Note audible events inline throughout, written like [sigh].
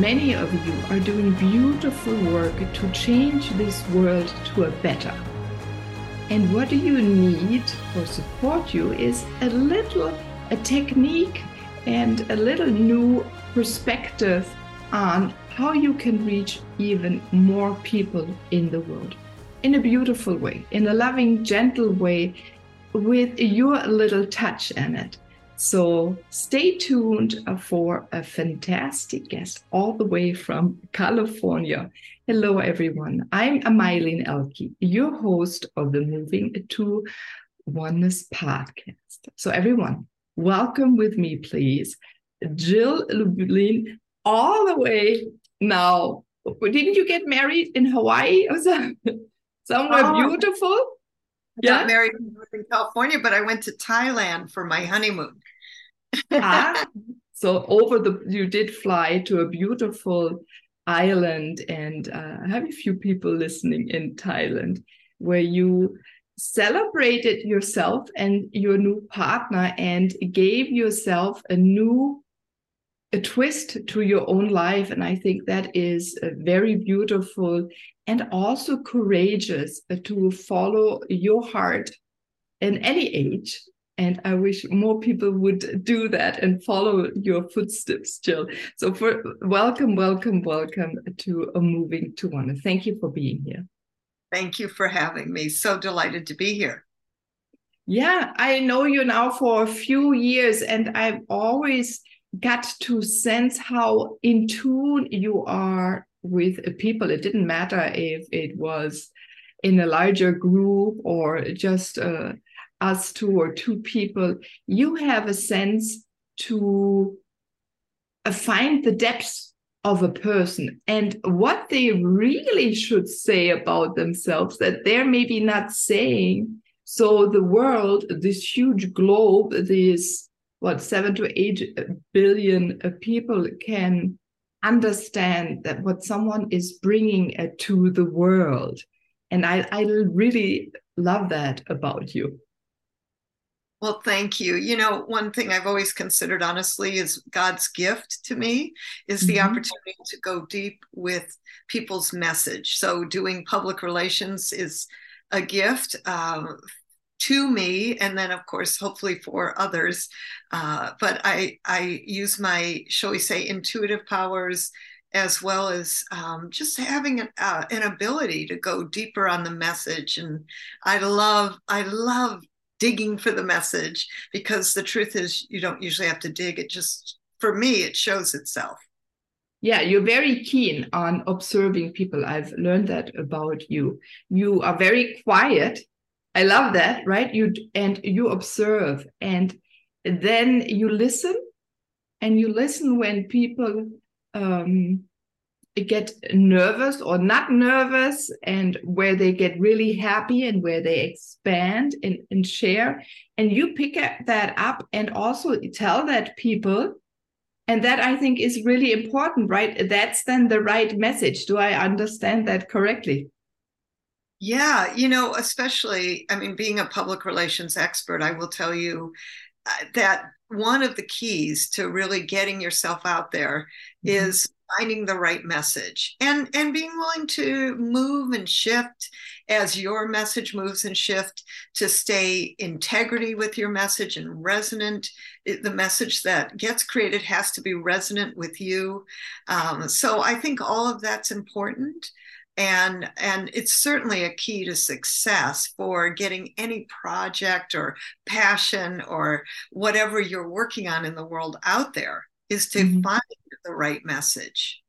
Many of you are doing beautiful work to change this world to a better. And what do you need for support you is a little a technique and a little new perspective on how you can reach even more people in the world in a beautiful way, in a loving, gentle way, with your little touch in it. So stay tuned uh, for a fantastic guest all the way from California. Hello, everyone. I'm Amailin Elke, your host of the Moving to Oneness podcast. So, everyone, welcome with me, please. Jill Lublin, all the way now. Didn't you get married in Hawaii [laughs] or somewhere oh. beautiful? I yeah? got married in California, but I went to Thailand for my honeymoon ah, so over the you did fly to a beautiful island, and uh, I have a few people listening in Thailand where you celebrated yourself and your new partner and gave yourself a new a twist to your own life. And i think that is very beautiful and also courageous uh, to follow your heart in any age and I wish more people would do that and follow your footsteps, Jill. So, for welcome, welcome, welcome to a moving to one. Thank you for being here. Thank you for having me. So delighted to be here. Yeah, I know you now for a few years, and I've always got to sense how in tune you are with people. It didn't matter if it was in a larger group or just uh, us two or two people, you have a sense to find the depths of a person and what they really should say about themselves that they're maybe not saying. So the world, this huge globe, these what seven to eight billion people can understand that what someone is bringing uh, to the world. And I, I really love that about you. Well, thank you. You know, one thing I've always considered, honestly, is God's gift to me is the mm-hmm. opportunity to go deep with people's message. So, doing public relations is a gift um, to me, and then, of course, hopefully for others. Uh, but I, I use my, shall we say, intuitive powers as well as um, just having an, uh, an ability to go deeper on the message and i love i love digging for the message because the truth is you don't usually have to dig. It just for me it shows itself. Yeah you're very keen on observing people. I've learned that about you. You are very quiet. I love that right? You and you observe and then you listen and you listen when people um get nervous or not nervous and where they get really happy and where they expand and, and share. And you pick that up and also tell that people. And that i think is really important right? That's then the right message. Do i understand that correctly? Yeah you know especially i mean being a public relations expert i will tell you uh, that one of the keys to really getting yourself out there mm-hmm. is finding the right message and and being willing to move and shift as your message moves and shift to stay integrity with your message and resonant. The message that gets created has to be resonant with you. Um, so i think all of that's important and and it's certainly a key to success for getting any project or passion or whatever you're working on in the world out there is to mm-hmm. find the right message.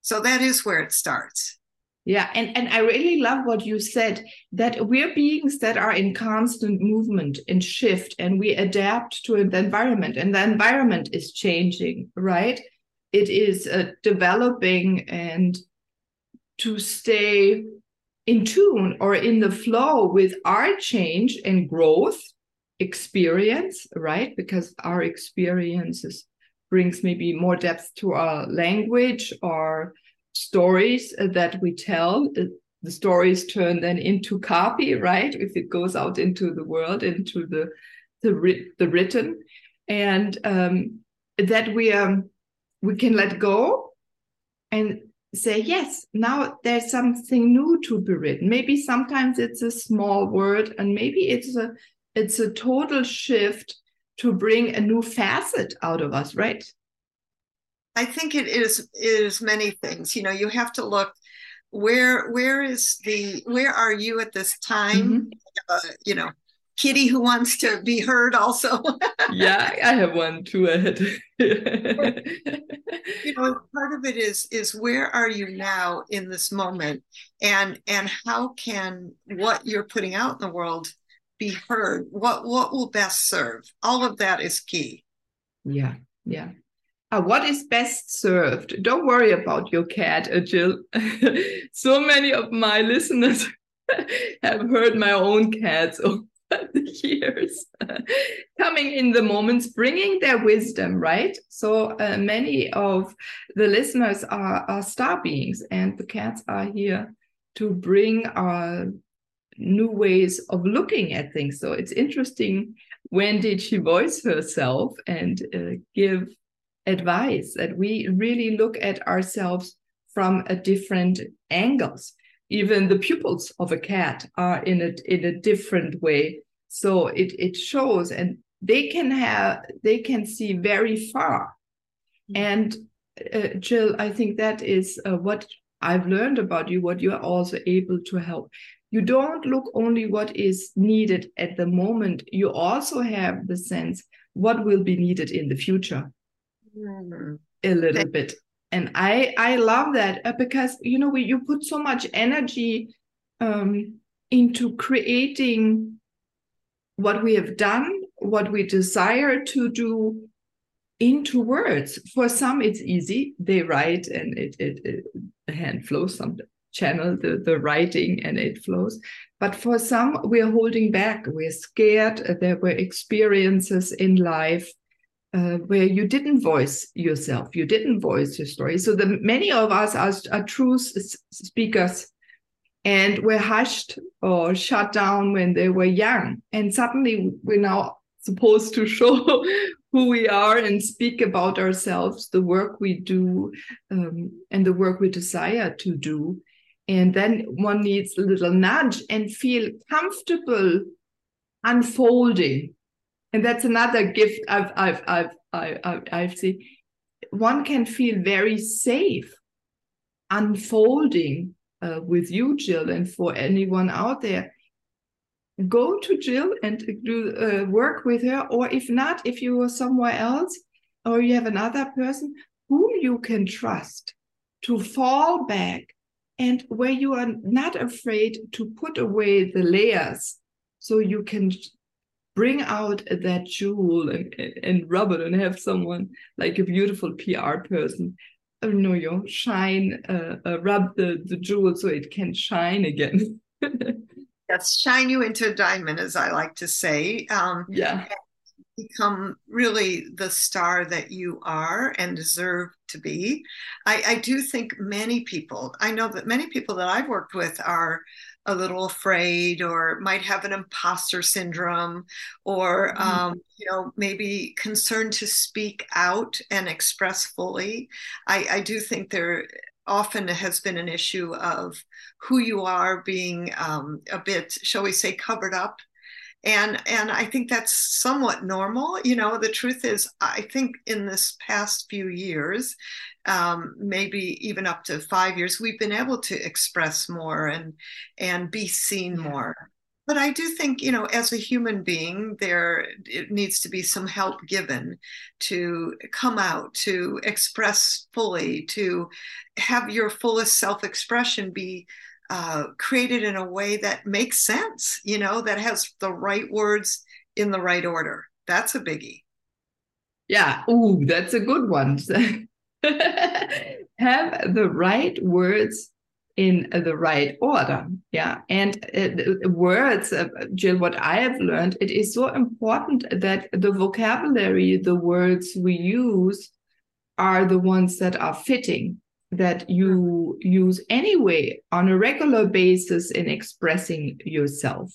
So that is where it starts. yeah and and i really love what you said that we're beings that are in constant movement and shift and we adapt to the environment and the environment is changing right it is uh, developing and to stay in tune or in the flow with our change and growth experience right because our experiences brings maybe more depth to our language or stories that we tell. The stories turn then into copy right? If it goes out into the world into the the, the written. And um, that we um we can let go and say yes now there's something new to be written. Maybe sometimes it's a small word and maybe it's a it's a total shift to bring a new facet out of us right I think it is is many things. You know, you have to look where where is the where are you at this time? Mm-hmm. Uh, you know, Kitty who wants to be heard also. [laughs] yeah, I have one too ahead. you know, part of it is is where are you now in this moment, and and how can what you're putting out in the world be heard? What what will best serve? All of that is key. Yeah, yeah uh, what is best served? Don't worry about your cat, uh, Jill. [laughs] so many of my listeners [laughs] have heard my own cats [laughs] over the years coming in the moments, bringing their wisdom, right? So uh, many of the listeners are, are star beings, and the cats are here to bring our new ways of looking at things. So it's interesting when did she voice herself and uh, give advice that we really look at ourselves from a different angles even the pupils of a cat are in a in a different way so it it shows and they can have they can see very far mm-hmm. and uh, jill i think that is uh, what i've learned about you what you are also able to help you don't look only what is needed at the moment. You also have the sense what will be needed in the future. Mm. a little bit. And i i love that uh, because you know we, you put so much energy um, into creating what we have done what we desire to do into words. For some it's easy. They write and it, it, it hand flows some channel the, the writing and it flows. But for some we're holding back. We're scared. There were experiences in life uh, where you didn't voice yourself, you didn't voice your story. So the many of us are, are true speakers, and were hushed or shut down when they were young, and suddenly we're now supposed to [laughs] show who we are and speak about ourselves, the work we do, um, and the work we desire to do. And then one needs a little nudge and feel comfortable unfolding and that's another gift I've I've I've I've, I've seen. One can feel very safe unfolding uh, with you, Jill, and for anyone out there. Go to Jill and do uh, work with her, or if not, if you are somewhere else, or you have another person whom you can trust to fall back and where you are not afraid to put away the layers so you can bring out that jewel and, and rub it and have someone like a beautiful PR person you know you shine uh, uh, rub the the jewel so it can shine again. [laughs] Yes shine you into a diamond as i like to say. Um, yeah become really the star that you are and deserve to be I, I do think many people i know that many people that i've worked with are a little afraid or might have an imposter syndrome or mm-hmm. um, you know maybe concerned to speak out and express fully I, I, do think there often has been an issue of who you are being um, a bit shall we say covered up and and i think that's somewhat normal. You know the truth is i think in this past few years um, maybe even up to five years we've been able to express more and and be seen more. But I do think, you know, as a human being, there it needs to be some help given to come out, to express fully, to have your fullest self expression be uh, created in a way that makes sense, you know, that has the right words in the right order. That's a biggie. Yeah. Ooh, that's a good one. [laughs] have the right words in the right order. Yeah. And uh, words, uh, Jill, what I have learned, it is so important that the vocabulary, the words we use, are the ones that are fitting, that you use anyway on a regular basis in expressing yourself.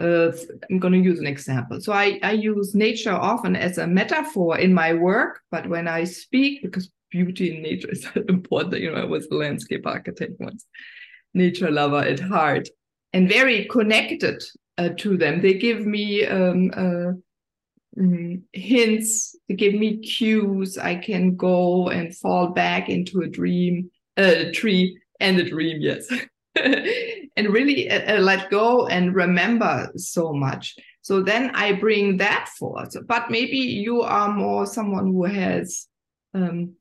Uh, I'm going to use an example. So I, I use nature often as a metaphor in my work, but when I speak, because beauty in nature is [laughs] important. You know, I was a landscape architect once, nature lover at heart, and very connected uh, to them. They give me um, uh, mm, hints, they give me cues. I can go and fall back into a dream, a tree, and a dream. Yes. [laughs] and really uh, uh, let go and remember so much. So then I bring that forth. But maybe you are more someone who has um,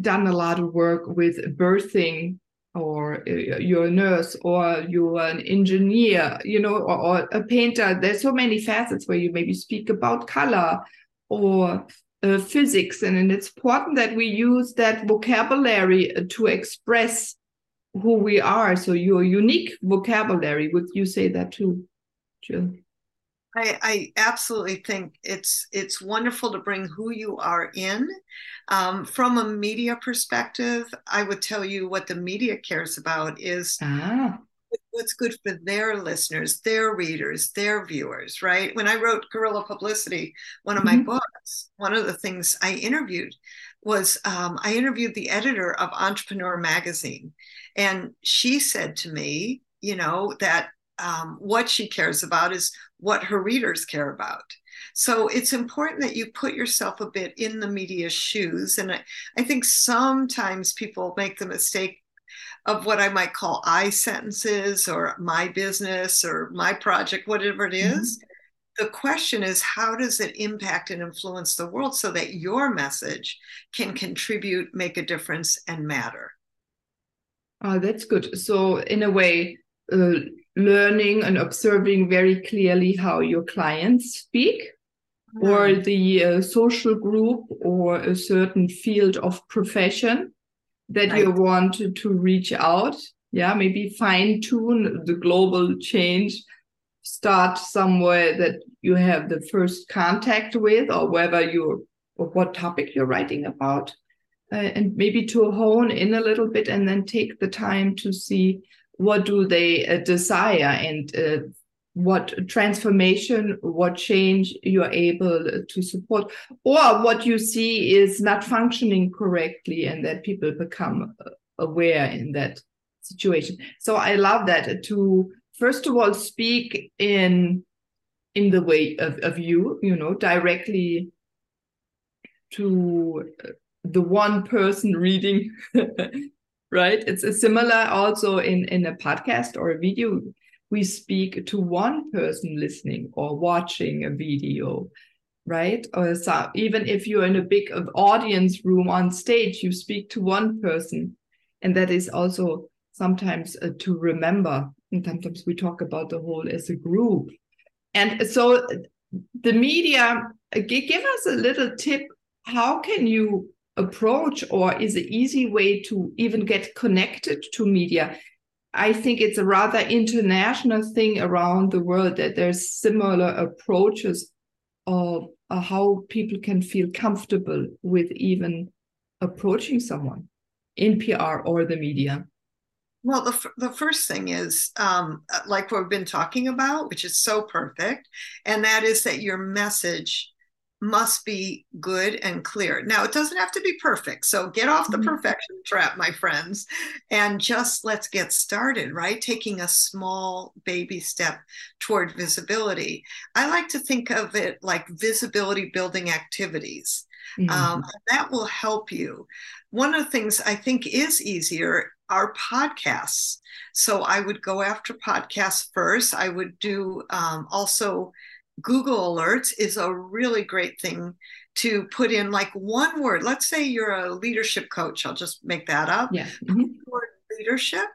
done a lot of work with birthing or uh, you're a nurse or you're an engineer you know or, or, a painter there's so many facets where you maybe speak about color or uh, physics and, it's important that we use that vocabulary uh, to express who we are so your unique vocabulary would you say that too jill I, I, absolutely think it's it's wonderful to bring who you are in. Um, from a media perspective, I would tell you what the media cares about is ah. What's good for their listeners, their readers, their viewers. Right? When I wrote Guerrilla Publicity, one of my mm-hmm. books, one of the things I interviewed was um, I interviewed the editor of Entrepreneur Magazine, and she said to me, you know, that um, what she cares about is what her readers care about. So it's important that you put yourself a bit in the media's shoes. And I, I think sometimes people make the mistake of what I might call I sentences or my business or my project, whatever it is. mm-hmm. Mm-hmm. The question is, how does it impact and influence the world so that your message can contribute, make a difference, and matter? Oh, that's good. So, in a way, uh, learning and observing very clearly how your clients speak mm. or the uh, social group or a certain field of profession that right. you want to, to reach out yeah maybe fine tune the global change start somewhere that you have the first contact with or whether you or what topic you're writing about uh, and maybe to hone in a little bit and then take the time to see what do they uh, desire and uh, what transformation what change you're able to support or what you see is not functioning correctly and that people become uh, aware in that situation so i love that to first of all speak in in the way of, of you you know directly to uh, the one person reading [laughs] right? It's similar also in, in a podcast or a video. We speak to one person listening or watching a video, right? Or so, even if you're in a big audience room on stage, you speak to one person. And that is also sometimes uh, to remember. And sometimes we talk about the whole as a group. And so the media, uh, give us a little tip. How can you approach or is an easy way to even get connected to media i think it's a rather international thing around the world that there's similar approaches of uh, how people can feel comfortable with even approaching someone in pr or the media. Well, the, f- the first thing is, um, like we've been talking about, which is so perfect, and that is that your message must be good and clear. Now, it doesn't have to be perfect. So get off the mm-hmm. perfection trap, my friends, and just let's get started, right? Taking a small baby step toward visibility. I like to think of it like visibility building activities. Mm-hmm. Um, that will help you. One of the things I think is easier are podcasts. So I would go after podcasts first. I would do um, also Google Alerts is a really great thing to put in like one word. Let's say you're a leadership coach. I'll just make that up. Yeah. Mm-hmm. Word leadership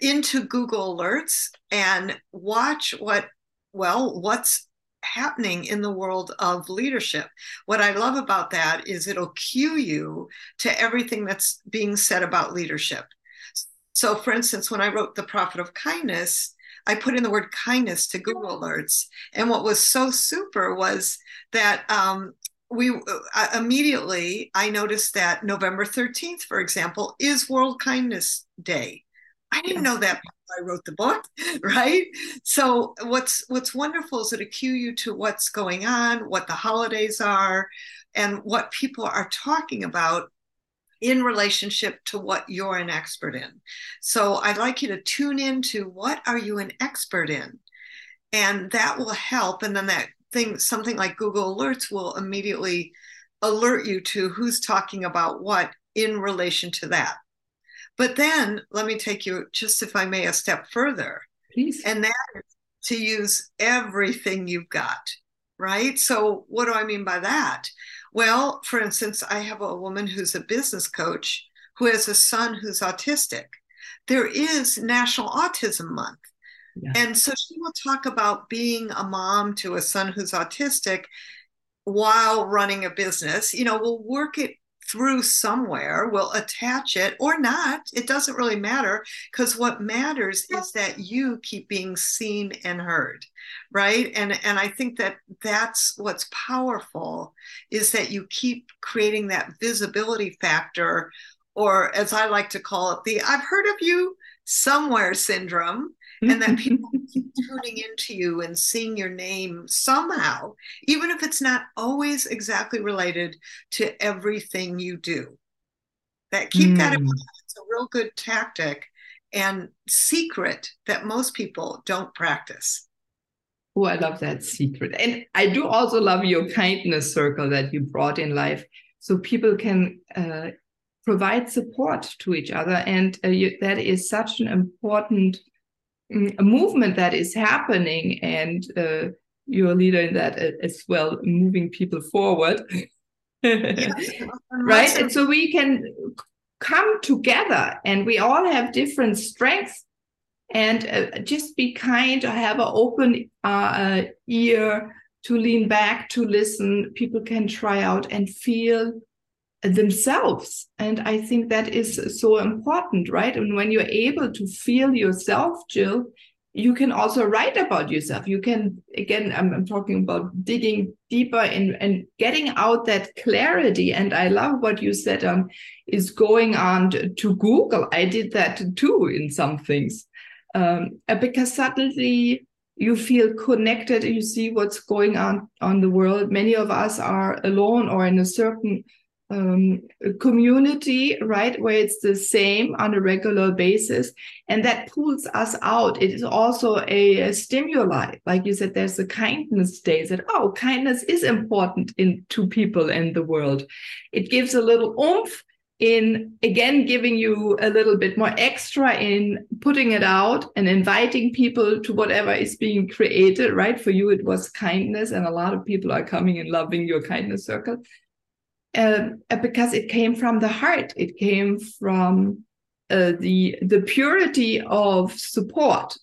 into Google Alerts and watch what, well, what's happening in the world of leadership. What I love about that is it'll cue you to everything that's being said about leadership. So, for instance, when I wrote The Profit of Kindness, I put in the word kindness to Google Alerts. And what was so super was that um, we uh, immediately I noticed that November 13th, for example, is World Kindness Day. I didn't know that I wrote the book, [laughs] right? So what's what's wonderful is it cue you to what's going on, what the holidays are, and what people are talking about in relationship to what you're an expert in. So I'd like you to tune into what are you an expert in? And that will help. And then that thing, something like Google Alerts will immediately alert you to who's talking about what in relation to that. But then let me take you, just if I may, a step further. Please. And that is to use everything you've got, right? So, what do I mean by that? Well, for instance, I have a woman who's a business coach who has a son who's autistic. There is National Autism Month. Yeah. And so she will talk about being a mom to a son who's autistic while running a business. You know, we'll work it through somewhere, we'll attach it or not. It doesn't really matter because what matters is that you keep being seen and heard, right? And and I think that that's what's powerful is that you keep creating that visibility factor or as I like to call it the I've heard of you somewhere syndrome and that [laughs] people keep tuning into you and seeing your name somehow, even if it's not always exactly related to everything you do. That keep mm. that in hmm. mind. It's a real good tactic and secret that most people don't practice. Oh, I love that secret. And I do also love your kindness circle that you brought in life so people can uh, provide support to each other. And uh, you, that is such an important a movement that is happening and uh, you're a leader in that as well moving people forward. [laughs] Right? And so we can come together and we all have different strengths. And uh, just be kind or have an open uh, ear to lean back to listen. People can try out and feel themselves. And i think that is so important right? And when you're able to feel yourself jill you can also write about yourself. You can again i'm, I'm talking about digging deeper and and getting out that clarity. And i love what you said on is going on to google. I did that too in some things. Um, because suddenly you feel connected. You see what's going on on the world. Many of us are alone or in a certain um, community, right, where it's the same on a regular basis, and that pulls us out. It is also a, a stimuli, like you said. There's a kindness day that oh, kindness is important in to people in the world. It gives a little oomph in again giving you a little bit more extra in putting it out and inviting people to whatever is being created right for you it was kindness and a lot of people are coming and loving your kindness circle uh, because it came from the heart. It came from uh, the the purity of support,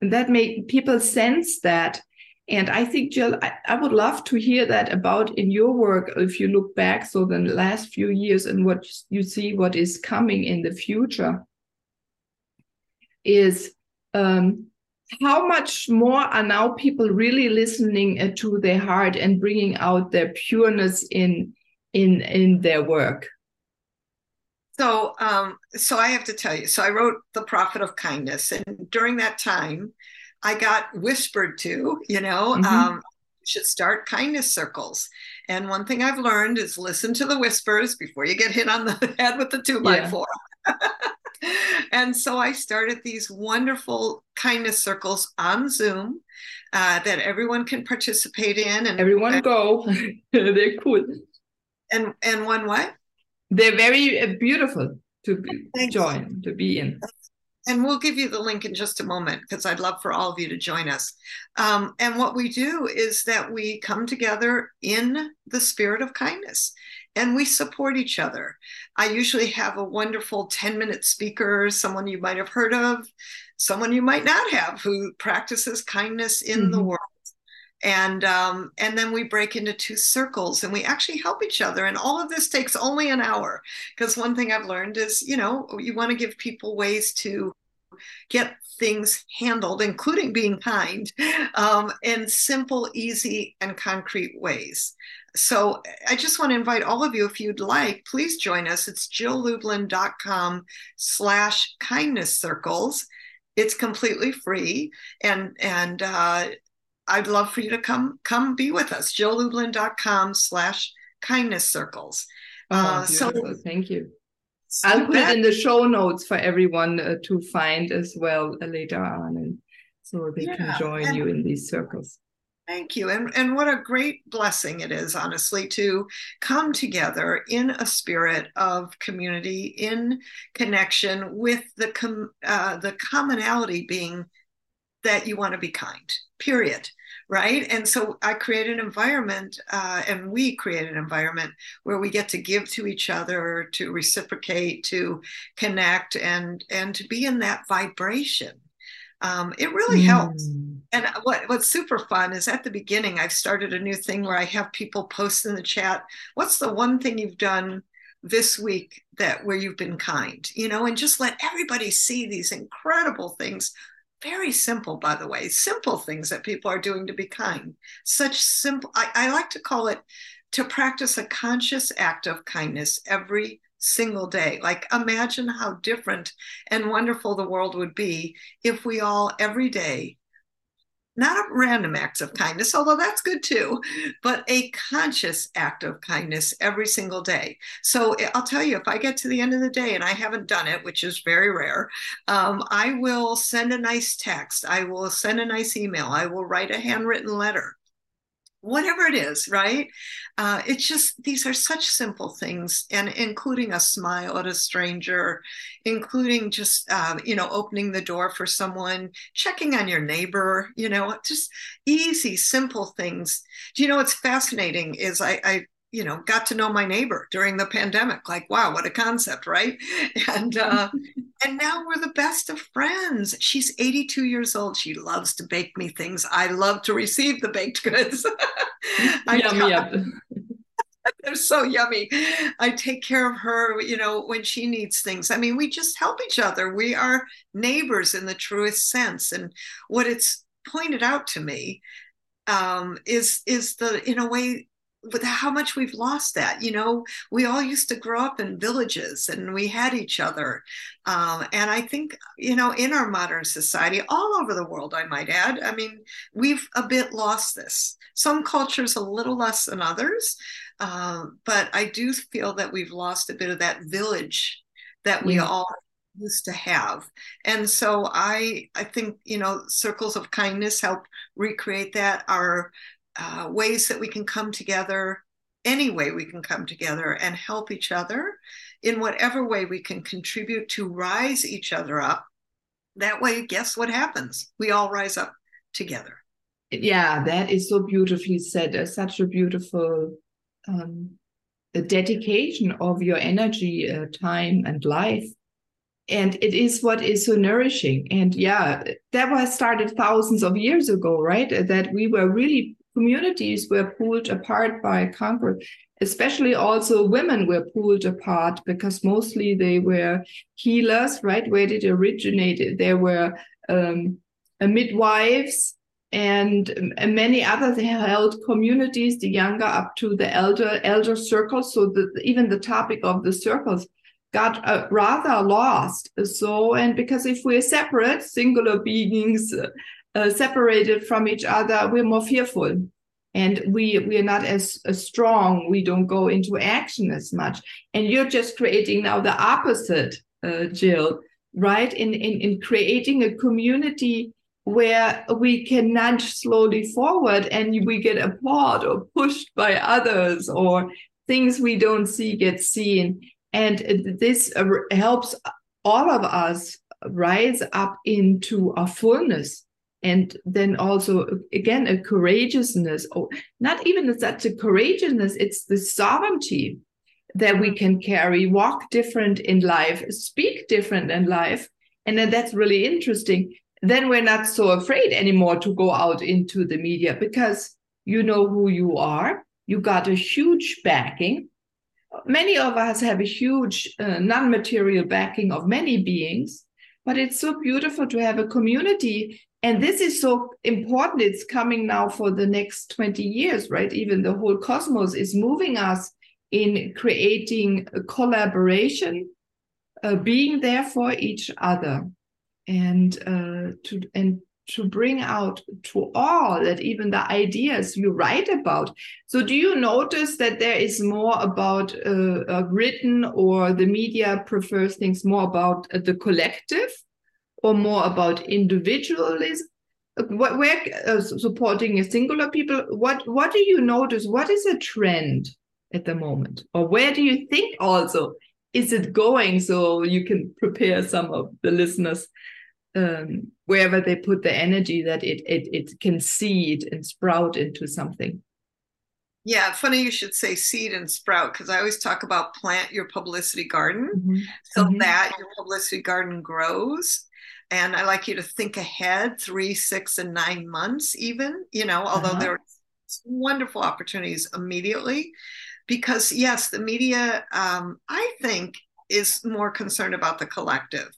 and that made people sense that. And I think, Jill, I, I, would love to hear that about in your work. If you look back, so the last few years and what you see, what is coming in the future, is um, how much more are now people really listening uh, to their heart and bringing out their pureness in in in their work so um so i have to tell you so i wrote the profit of kindness and during that time i got whispered to you know mm-hmm. um should start kindness circles. And one thing I've learned is listen to the whispers before you get hit on the [laughs] head with the two by yeah. four. [laughs] and so I started these wonderful kindness circles on Zoom uh, that everyone can participate in. And everyone go. [laughs] They're cool And and one what? They're very uh, beautiful to be, join, to be in. and we'll give you the link in just a moment because I'd love for all of you to join us. Um, and what we do is that we come together in the spirit of kindness and we support each other. I usually have a wonderful 10 minute speaker, someone you might have heard of, someone you might not have, who practices kindness in mm-hmm. the world. And um, and then we break into two circles and we actually help each other. And all of this takes only an hour. Because one thing I've learned is, you know, you want to give people ways to get things handled, including being kind, um, in simple, easy, and concrete ways. So I just want to invite all of you, if you'd like, please join us. It's jilllublin.com slash kindness circles. It's completely free. And, and, uh, I'd love for you to come, come be with us. jilllublin.com slash kindness circles. Oh, uh, so thank you. I'll put it in the show notes for everyone uh, to find as well uh, later on, and so they yeah, can join you in these circles. Thank you. And, and what a great blessing it is, honestly, to come together in a spirit of community, in connection with the, com- uh, the commonality being that you want to be kind, period. Right. And so I create an environment, uh, and we create an environment where we get to give to each other, to reciprocate, to connect, and and to be in that vibration um, it really mm. helps. And what, what's super fun is at the beginning, I've started a new thing where I have people post in the chat, what's the one thing you've done this week that where you've been kind, you know, and just let everybody see these incredible things. Very simple, by the way, simple things that people are doing to be kind. Such simple, I, I like to call it to practice a conscious act of kindness every single day. Like, imagine how different and wonderful the world would be if we all every day, not a random acts of kindness, although that's good too, but a conscious act of kindness every single day. So I'll tell you, if I get to the end of the day and I haven't done it, which is very rare, um, I will send a nice text. I will send a nice email. I will write a handwritten letter whatever it is, right? Uh, it's just these are such simple things, and including a smile at a stranger, including just uh, you know opening the door for someone, checking on your neighbor, you know, just easy, simple things. Do you know what's fascinating is I, I you know got to know my neighbor during the pandemic like wow what a concept right? [laughs] And uh and now we're the best of friends. She's 82 years old. She loves to bake me things. I love to receive the baked goods. [laughs] Yummy yum. [laughs] they're so yummy. I take care of her you know when she needs things. I mean we just help each other. We are neighbors in the truest sense. And what it's pointed out to me um, is is the in a way with how much we've lost that you know? We all used to grow up in villages and we had each other um, and i think you know in our modern society all over the world i might add i mean we've a bit lost this. Some cultures a little less than others uh, but i do feel that we've lost a bit of that village that we yeah. all used to have. And so i i think you know circles of kindness help recreate that. Our uh, ways that we can come together, any way we can come together and help each other in whatever way we can contribute to rise each other up. That way, guess what happens? We all rise up together. Yeah, that is so beautifully said. Uh, such a beautiful um, a dedication of your energy, uh, time, and life. And it is what is so nourishing. And yeah, that was started thousands of years ago, right? That we were really communities were pulled apart by conquer especially also women were pulled apart because mostly they were healers right? Where did it originate? There were um, midwives and, and many others held communities the younger up to the elder elder circles. So even the topic of the circles got uh, rather lost. So and because if we're separate singular beings uh, separated from each other, we're more fearful. And we we are not as, as strong. We don't go into action as much. And you're just creating now the opposite, uh, Jill, right? In, in in creating a community where we can nudge slowly forward and we get applauded or pushed by others or things we don't see get seen and this helps all of us rise up into our fullness and then also again a courageousness or not even such a courageousness it's the sovereignty that we can carry walk different in life speak different in life. And then that's really interesting. Then we're not so afraid anymore to go out into the media because you know who you are. You got a huge backing. Many of us have a huge uh, non-material backing of many beings but it's so beautiful to have a community and this is so important. It's coming now for the next 20 years right? Even the whole cosmos is moving us in creating a collaboration uh, being there for each other. And uh, to and to bring out to all that even the ideas you write about. So do you notice that there is more about uh, uh, written or the media prefers things more about uh, the collective or more about individualism what where uh, supporting a singular people what what do you notice what is a trend at the moment or where do you think also is it going so you can prepare some of the listeners um, wherever they put the energy that it it it can seed and sprout into something. Yeah, funny you should say seed and sprout because I always talk about plant your publicity garden mm-hmm. so mm-hmm. that your publicity garden grows. And I like you to think ahead three, six, and nine months, even, you know, although uh-huh. there are wonderful opportunities immediately. Because, yes, the media, um, I think, is more concerned about the collective.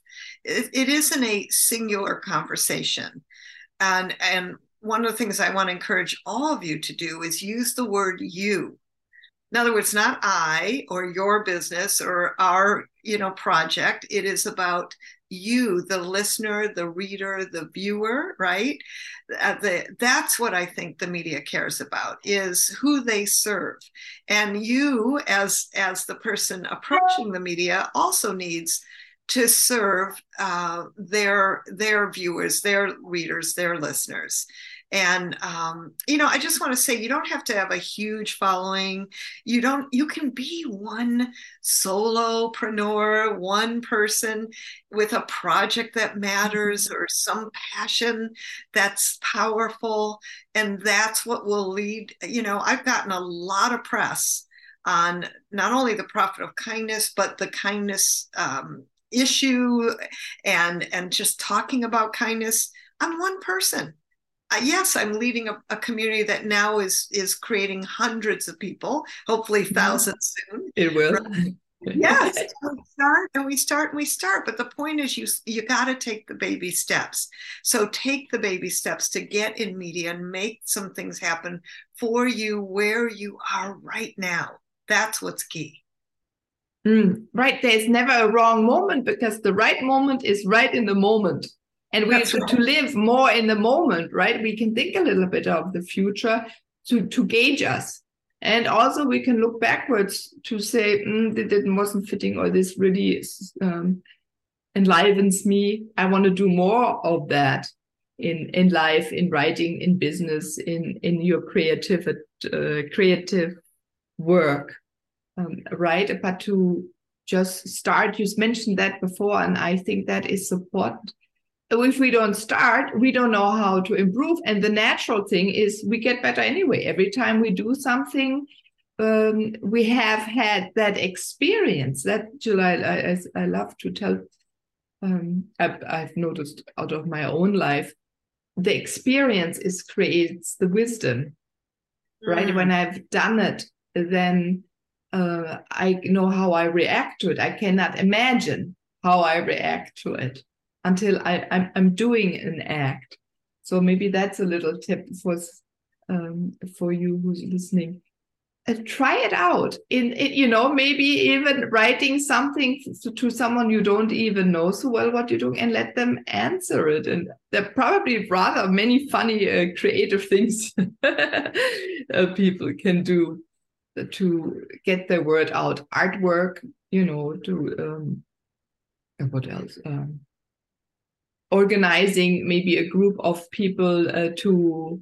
It, it isn't a singular conversation. And, and one of the things I want to encourage all of you to do is use the word you. In other words, not I or your business or our, you know, project. It is about you, the listener, the reader, the viewer, right? Uh, the, that's what I think the media cares about is who they serve. And you, as as the person approaching the media, also needs to serve uh, their their viewers, their readers, their listeners. And um, you know, I just want to say you don't have to have a huge following. You don't. You can be one solopreneur, one person with a project that matters mm-hmm. or some passion that's powerful, and that's what will lead. You know, I've gotten a lot of press on not only the profit of kindness, but the kindness um, issue and and just talking about kindness i'm one person yes i'm leading a, a, community that now is is creating hundreds of people hopefully 1000s mm-hmm. soon it will [laughs] yes we start and we start and we start but the point is you you got to take the baby steps so take the baby steps to get in media and make some things happen for you where you are right now that's what's key Mm, right. There's never a wrong moment because the right moment is right in the moment. And we have right. to live more in the moment, right? We can think a little bit of the future to, to gauge us. And also we can look backwards to say, mm, that wasn't fitting or this really um, enlivens me. I want to do more of that in, in life, in writing, in business, in, in your creative, uh, creative work um, right? But to just start, you mentioned that before, and I think that is important. If we don't start, we don't know how to improve. And the natural thing is we get better anyway. Every time we do something, um, we have had that experience. That July, I, I, I love to tell. Um, I've, I've noticed out of my own life, the experience is creates the wisdom, right? Mm. When I've done it, then uh, I know how I react to it. I cannot imagine how I react to it until I, I'm, I'm doing an act. So maybe that's a little tip for um, for you who's listening. Uh, try it out in, in, you know maybe even writing something to, to, someone you don't even know so well what you're doing and let them answer it and there are probably rather many funny uh, creative things [laughs] uh, people can do to get their word out artwork you know to um, what else um, organizing maybe a group of people uh, to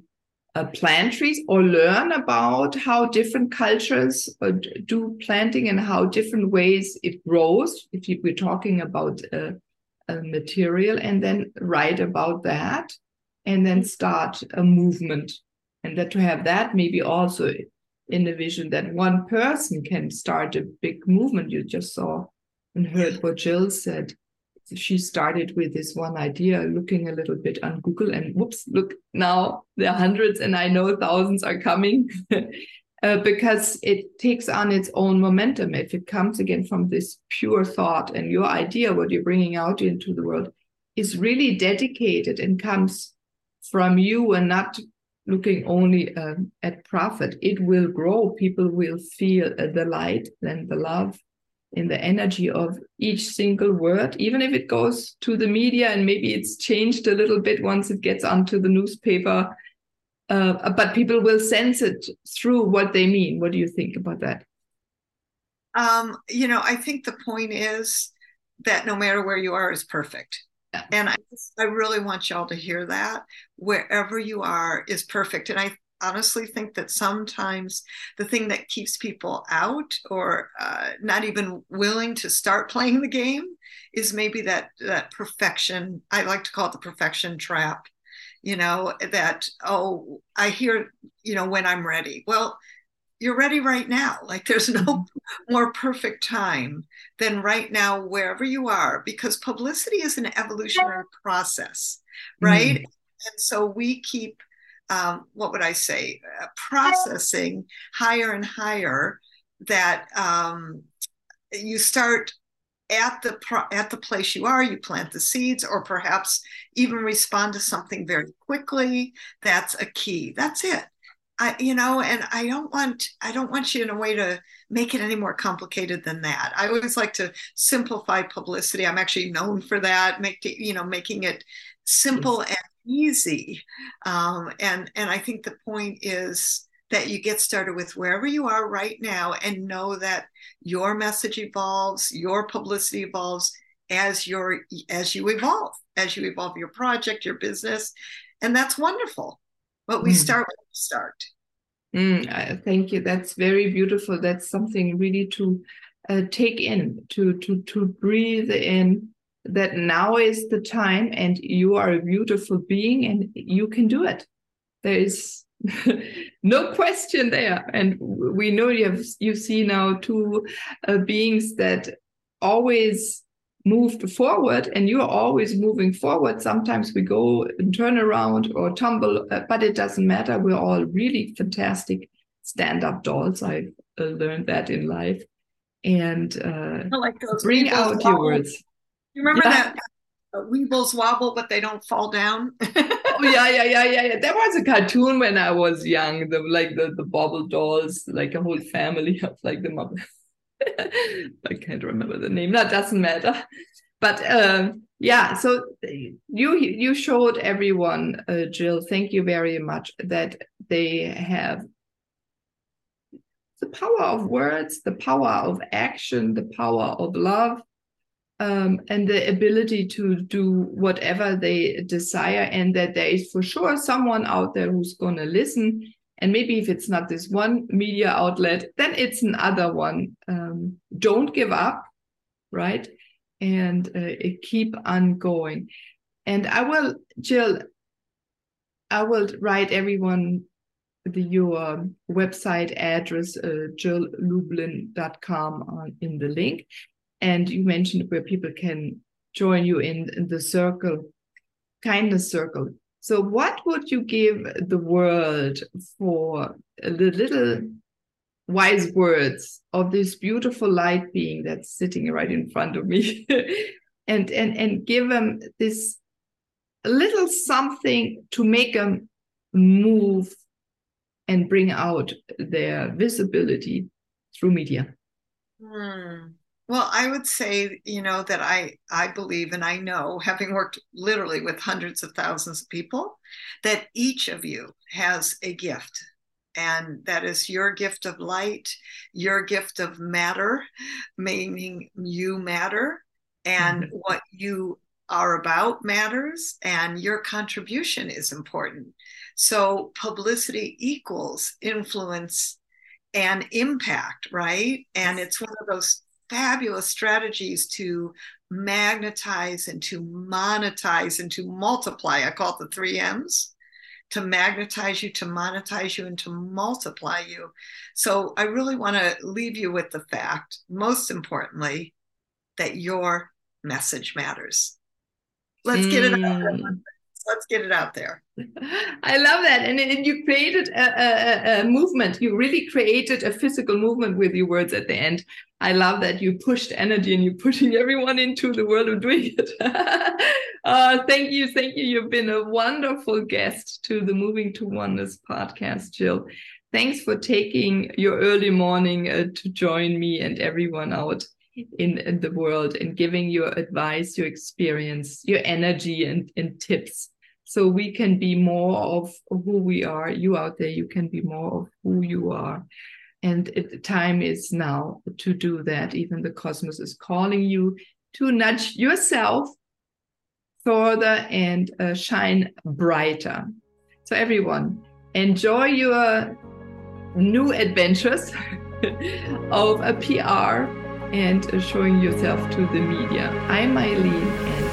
uh, plant trees or learn about how different cultures uh, do planting and how different ways it grows. If you, we're talking about a, a material and then write about that and then start a movement. And that to have that maybe also in the vision that one person can start a big movement. You just saw and heard what jill said she started with this one idea, looking a little bit on Google, and whoops, look, now there are hundreds, and I know thousands are coming. [laughs] uh, because it takes on its own momentum. If it comes again from this pure thought and your idea what you're bringing out into the world is really dedicated and comes from you and not looking only um, at profit. It will grow. People will feel uh, the light and the love in the energy of each single word, even if it goes to the media and maybe it's changed a little bit once it gets onto the newspaper. Uh, but people will sense it through what they mean. What do you think about that? Um, you know, I think the point is that no matter where you are is perfect. Yeah. And I, I really want y'all to hear that wherever you are is perfect. And I honestly think that sometimes the thing that keeps people out or uh, not even willing to start playing the game is maybe that that perfection i like to call it the perfection trap you know that oh i hear you know when i'm ready well you're ready right now like there's no mm-hmm. more perfect time than right now wherever you are because publicity is an evolutionary process right mm. and so we keep um, what would I say, uh, processing higher and higher that um, you start at the pro- at the place you are you plant the seeds or perhaps even respond to something very quickly. That's a key. That's it. I, you know, and I don't want I don't want you in a way to make it any more complicated than that. I always like to simplify publicity. I'm actually known for that, make you know, making it simple and easy. Um, and and I think the point is that you get started with wherever you are right now and know that your message evolves, your publicity evolves as your as you evolve, as you evolve your project, your business, and that's wonderful. But we mm. start with start. Mm, thank you. That's very beautiful. That's something really to uh, take in, to to to breathe in, that now is the time and you are a beautiful being and you can do it. There is [laughs] no question there. And we know you have you see now two uh, beings that always moved forward and you're always moving forward. Sometimes we go and turn around or tumble uh, but it doesn't matter. We're all really fantastic stand-up dolls. I've uh, learned that in life. And uh, like bring out your words you remember yeah. that uh, weebles wobble, but they don't fall down? [laughs] oh yeah, yeah, yeah, yeah, yeah. There was a cartoon when I was young. The like the the bobble dolls, like a whole family of like the mother. [laughs] I can't remember the name. That doesn't matter. But um, yeah, so you you showed everyone, uh, Jill. Thank you very much that they have the power of words, the power of action, the power of love, um, and the ability to do whatever they desire, and that there is for sure someone out there who's going to listen. And maybe if it's not this one media outlet, then it's another one. Um, don't give up, right? And uh, keep on going. And I will, Jill, I will write everyone the, your website address, uh, jilllublin.com in the link and you mentioned where people can join you in, in the circle kindness circle. So what would you give the world for the little wise words of this beautiful light being that's sitting right in front of me? [laughs] And and and give them this little something to make them move and bring out their visibility through media. Hmm. Well, I would say, you know, that I I believe and I know, having worked literally with hundreds of thousands of people, that each of you has a gift. And that is your gift of light, your gift of matter, meaning you matter, and mm-hmm. what you are about matters, and your contribution is important. So publicity equals influence and impact, right? And it's one of those fabulous strategies to magnetize and to monetize and to multiply. I call it the three M's to magnetize you, to monetize you, and to multiply you. So I really want to leave you with the fact, most importantly, that your message matters. Let's mm. get it out. Let's get it out there. I love that. And, and you created a, a, a, movement. You really created a physical movement with your words at the end. I love that you pushed energy and you're pushing [laughs] everyone into the world of doing it. [laughs] uh, thank you. Thank you. You've been a wonderful guest to the Moving to Oneness podcast, Jill. Thanks for taking your early morning uh, to join me and everyone out in, in the world and giving your advice, your experience, your energy, and, and tips so we can be more of who we are. You out there, you can be more of who you are. And the time is now to do that. Even the cosmos is calling you to nudge yourself further and uh, shine brighter. So, everyone, enjoy your new adventures [laughs] of a PR and showing yourself to the media. I'm Meilin,